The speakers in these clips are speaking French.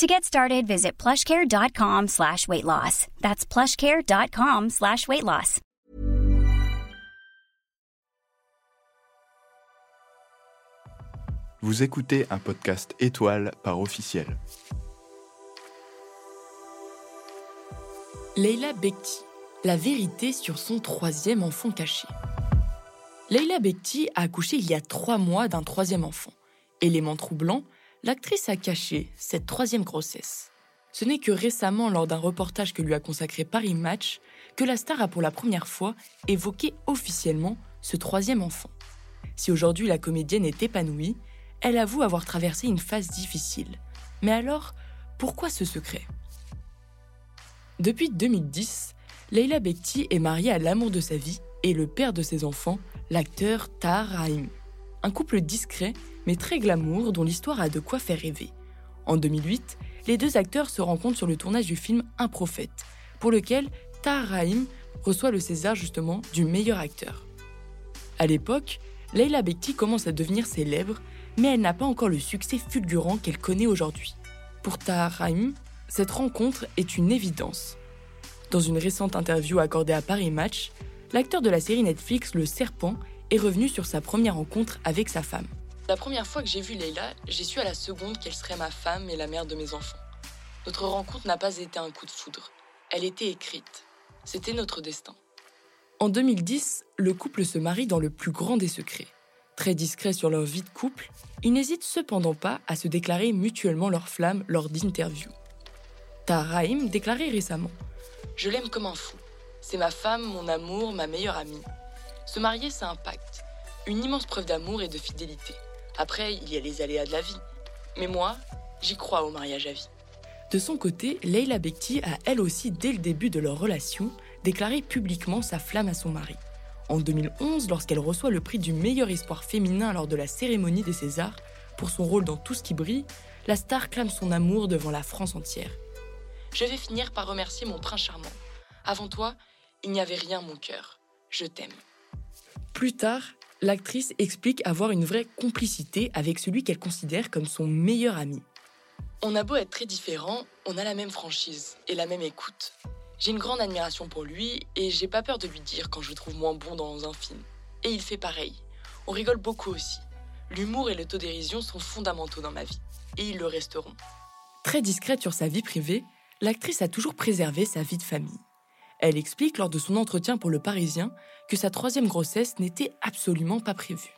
To get started, visit plushcare.com slash weight loss. That's plushcare.com slash weight loss. Vous écoutez un podcast étoile par officiel. Leila Bekti, la vérité sur son troisième enfant caché. Leila Bekti a accouché il y a trois mois d'un troisième enfant. Élément troublant, l'actrice a caché cette troisième grossesse. Ce n'est que récemment, lors d'un reportage que lui a consacré Paris Match, que la star a pour la première fois évoqué officiellement ce troisième enfant. Si aujourd'hui la comédienne est épanouie, elle avoue avoir traversé une phase difficile. Mais alors, pourquoi ce secret? Depuis 2010, Leila Bekti est mariée à l'amour de sa vie et le père de ses enfants, l'acteur Tahar Rahim. Un couple discret mais très glamour dont l'histoire a de quoi faire rêver. En 2008, les deux acteurs se rencontrent sur le tournage du film Un prophète, pour lequel Tahar Rahim reçoit le César justement du meilleur acteur. À l'époque, Leila Bekti commence à devenir célèbre, mais elle n'a pas encore le succès fulgurant qu'elle connaît aujourd'hui. Pour Tahar Rahim, cette rencontre est une évidence. Dans une récente interview accordée à Paris Match, l'acteur de la série Netflix Le Serpent est revenu sur sa première rencontre avec sa femme. La première fois que j'ai vu Leila, j'ai su à la seconde qu'elle serait ma femme et la mère de mes enfants. Notre rencontre n'a pas été un coup de foudre. Elle était écrite. C'était notre destin. En 2010, le couple se marie dans le plus grand des secrets. Très discrets sur leur vie de couple, ils n'hésitent cependant pas à se déclarer mutuellement leur flamme lors d'interviews. Tahar déclarait récemment Je l'aime comme un fou. C'est ma femme, mon amour, ma meilleure amie. Se marier, c'est un pacte, une immense preuve d'amour et de fidélité. Après, il y a les aléas de la vie. Mais moi, j'y crois au mariage à vie. De son côté, Leila Bekti a elle aussi, dès le début de leur relation, déclaré publiquement sa flamme à son mari. En 2011, lorsqu'elle reçoit le prix du meilleur espoir féminin lors de la cérémonie des Césars, pour son rôle dans Tout ce qui brille, la star clame son amour devant la France entière. Je vais finir par remercier mon prince charmant. Avant toi, il n'y avait rien, mon cœur. Je t'aime. Plus tard, l'actrice explique avoir une vraie complicité avec celui qu'elle considère comme son meilleur ami. On a beau être très différents, on a la même franchise et la même écoute. J'ai une grande admiration pour lui et j'ai pas peur de lui dire quand je le trouve moins bon dans un film. Et il fait pareil. On rigole beaucoup aussi. L'humour et l'autodérision sont fondamentaux dans ma vie et ils le resteront. Très discrète sur sa vie privée, l'actrice a toujours préservé sa vie de famille. Elle explique lors de son entretien pour Le Parisien que sa troisième grossesse n'était absolument pas prévue.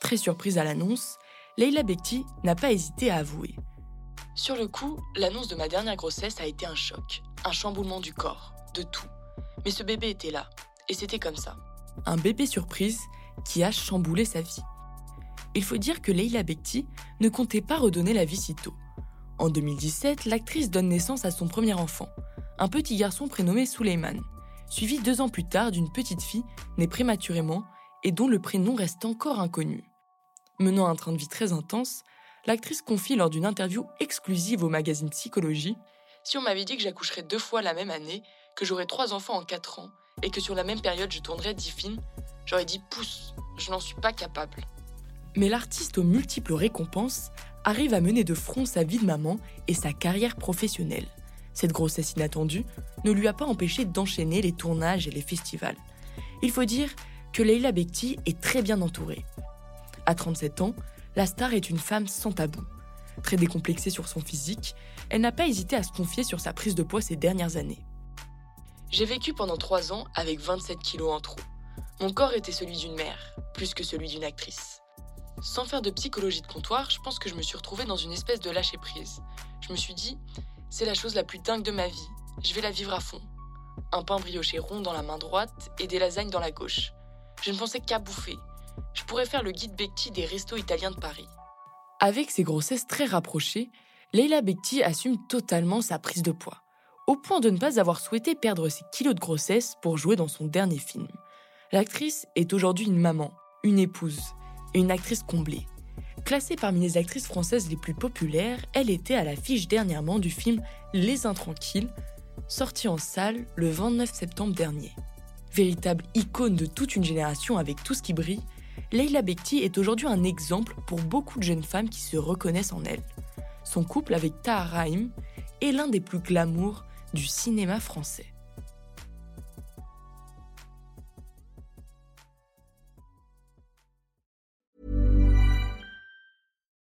Très surprise à l'annonce, Leila Bekti n'a pas hésité à avouer. Sur le coup, l'annonce de ma dernière grossesse a été un choc, un chamboulement du corps, de tout. Mais ce bébé était là, et c'était comme ça. Un bébé surprise qui a chamboulé sa vie. Il faut dire que Leila Bekti ne comptait pas redonner la vie si tôt. En 2017, l'actrice donne naissance à son premier enfant, un petit garçon prénommé Suleiman, suivi deux ans plus tard d'une petite fille née prématurément et dont le prénom reste encore inconnu. Menant un train de vie très intense, l'actrice confie lors d'une interview exclusive au magazine Psychologie Si on m'avait dit que j'accoucherais deux fois la même année, que j'aurais trois enfants en quatre ans et que sur la même période je tournerais dix films, j'aurais dit pousse, je n'en suis pas capable. Mais l'artiste aux multiples récompenses arrive à mener de front sa vie de maman et sa carrière professionnelle. Cette grossesse inattendue ne lui a pas empêché d'enchaîner les tournages et les festivals. Il faut dire que Leila Bekti est très bien entourée. À 37 ans, la star est une femme sans tabou. Très décomplexée sur son physique, elle n'a pas hésité à se confier sur sa prise de poids ces dernières années. J'ai vécu pendant 3 ans avec 27 kilos en trop. Mon corps était celui d'une mère, plus que celui d'une actrice. Sans faire de psychologie de comptoir, je pense que je me suis retrouvée dans une espèce de lâcher prise. Je me suis dit, c'est la chose la plus dingue de ma vie. Je vais la vivre à fond. Un pain brioché rond dans la main droite et des lasagnes dans la gauche. Je ne pensais qu'à bouffer. Je pourrais faire le guide Bekti des restos italiens de Paris. Avec ses grossesses très rapprochées, Leila Bekti assume totalement sa prise de poids. au point de ne pas avoir souhaité perdre ses kilos de grossesse pour jouer dans son dernier film. L'actrice est aujourd'hui une maman, une épouse et une actrice comblée. Classée parmi les actrices françaises les plus populaires, elle était à l'affiche dernièrement du film Les Intranquilles, sorti en salle le 29 septembre dernier. Véritable icône de toute une génération avec tout ce qui brille, Leila Bekti est aujourd'hui un exemple pour beaucoup de jeunes femmes qui se reconnaissent en elle. Son couple avec Tahar Rahim est l'un des plus glamours du cinéma français.